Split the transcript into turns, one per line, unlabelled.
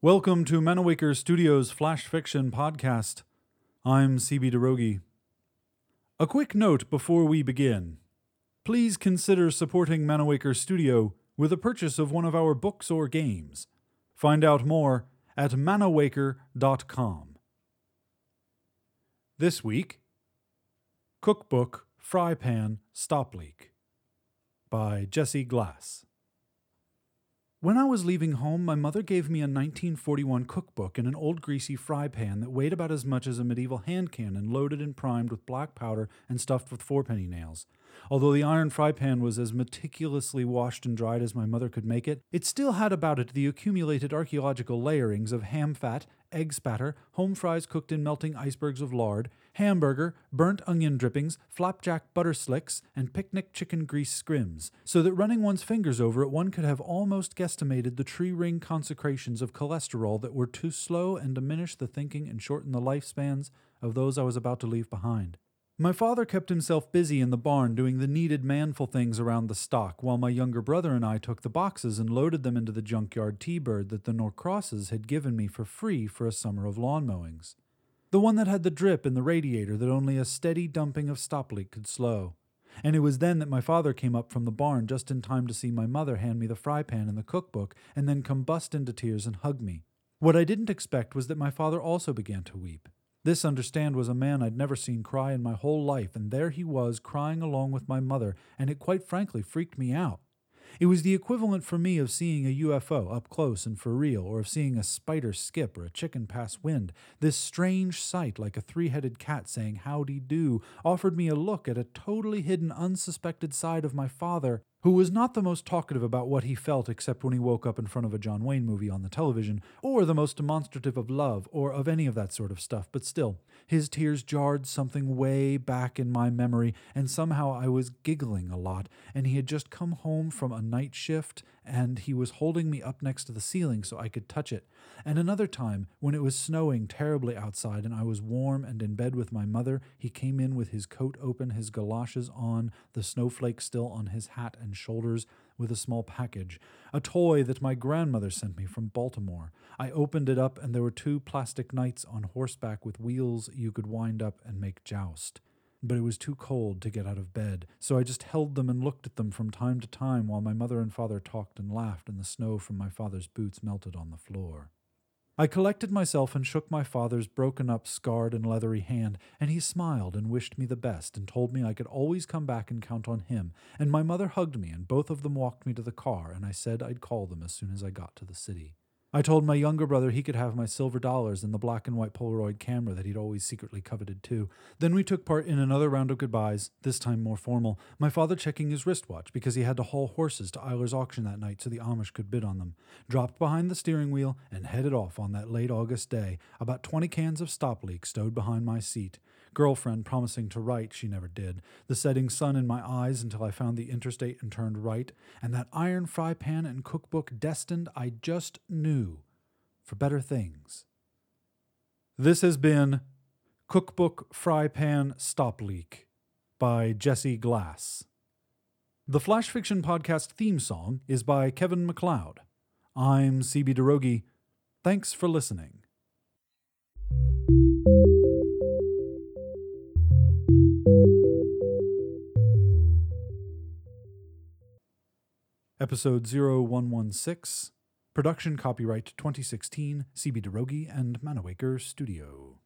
Welcome to Manawaker Studios Flash Fiction Podcast. I'm CB Droege. A quick note before we begin. Please consider supporting Manawaker Studio with a purchase of one of our books or games. Find out more at manawaker.com. This week, Cookbook Fry Pan Stop Leak by Jesse Glass. When I was leaving home, my mother gave me a 1941 cookbook and an old greasy fry pan that weighed about as much as a medieval hand cannon, loaded and primed with black powder and stuffed with fourpenny nails. Although the iron fry pan was as meticulously washed and dried as my mother could make it, it still had about it the accumulated archaeological layerings of ham fat, egg spatter, home fries cooked in melting icebergs of lard, hamburger, burnt onion drippings, flapjack butter slicks, and picnic chicken grease scrims, so that running one's fingers over it, one could have almost guesstimated the tree ring consecrations of cholesterol that were to slow and diminish the thinking and shorten the lifespans of those I was about to leave behind. My father kept himself busy in the barn doing the needed manful things around the stock, while my younger brother and I took the boxes and loaded them into the junkyard T-Bird that the Norcrosses had given me for free for a summer of lawn mowings. The one that had the drip in the radiator that only a steady dumping of stop leak could slow. And it was then that my father came up from the barn just in time to see my mother hand me the fry pan and the cookbook and then combust into tears and hug me. What I didn't expect was that my father also began to weep. This, understand, was a man I'd never seen cry in my whole life, and there he was crying along with my mother, and it quite frankly freaked me out. It was the equivalent for me of seeing a UFO up close and for real, or of seeing a spider skip or a chicken pass wind. This strange sight, like a three headed cat saying howdy do, offered me a look at a totally hidden, unsuspected side of my father who was not the most talkative about what he felt except when he woke up in front of a John Wayne movie on the television, or the most demonstrative of love, or of any of that sort of stuff, but still, his tears jarred something way back in my memory, and somehow I was giggling a lot, and he had just come home from a night shift, and he was holding me up next to the ceiling so I could touch it. And another time, when it was snowing terribly outside and I was warm and in bed with my mother, he came in with his coat open, his galoshes on, the snowflake still on his hat and shoulders, with a small package, a toy that my grandmother sent me from Baltimore. I opened it up, and there were two plastic knights on horseback with wheels you could wind up and make joust but it was too cold to get out of bed, so I just held them and looked at them from time to time while my mother and father talked and laughed and the snow from my father's boots melted on the floor. I collected myself and shook my father's broken up, scarred, and leathery hand, and he smiled and wished me the best and told me I could always come back and count on him. And my mother hugged me, and both of them walked me to the car, and I said I'd call them as soon as I got to the city. I told my younger brother he could have my silver dollars and the black and white Polaroid camera that he'd always secretly coveted too. Then we took part in another round of goodbyes, this time more formal, my father checking his wristwatch because he had to haul horses to Eiler's auction that night so the Amish could bid on them, dropped behind the steering wheel, and headed off on that late August day, about 20 cans of stop leak stowed behind my seat girlfriend promising to write, she never did, the setting sun in my eyes until I found the interstate and turned right, and that iron fry pan and cookbook destined, I just knew, for better things. This has been Cookbook Fry Pan Stop Leak by Jesse Glass. The Flash Fiction Podcast theme song is by Kevin MacLeod. I'm CB Droege. Thanks for listening. Episode 0116. Production copyright 2016, CB Droege and Manawaker Studio.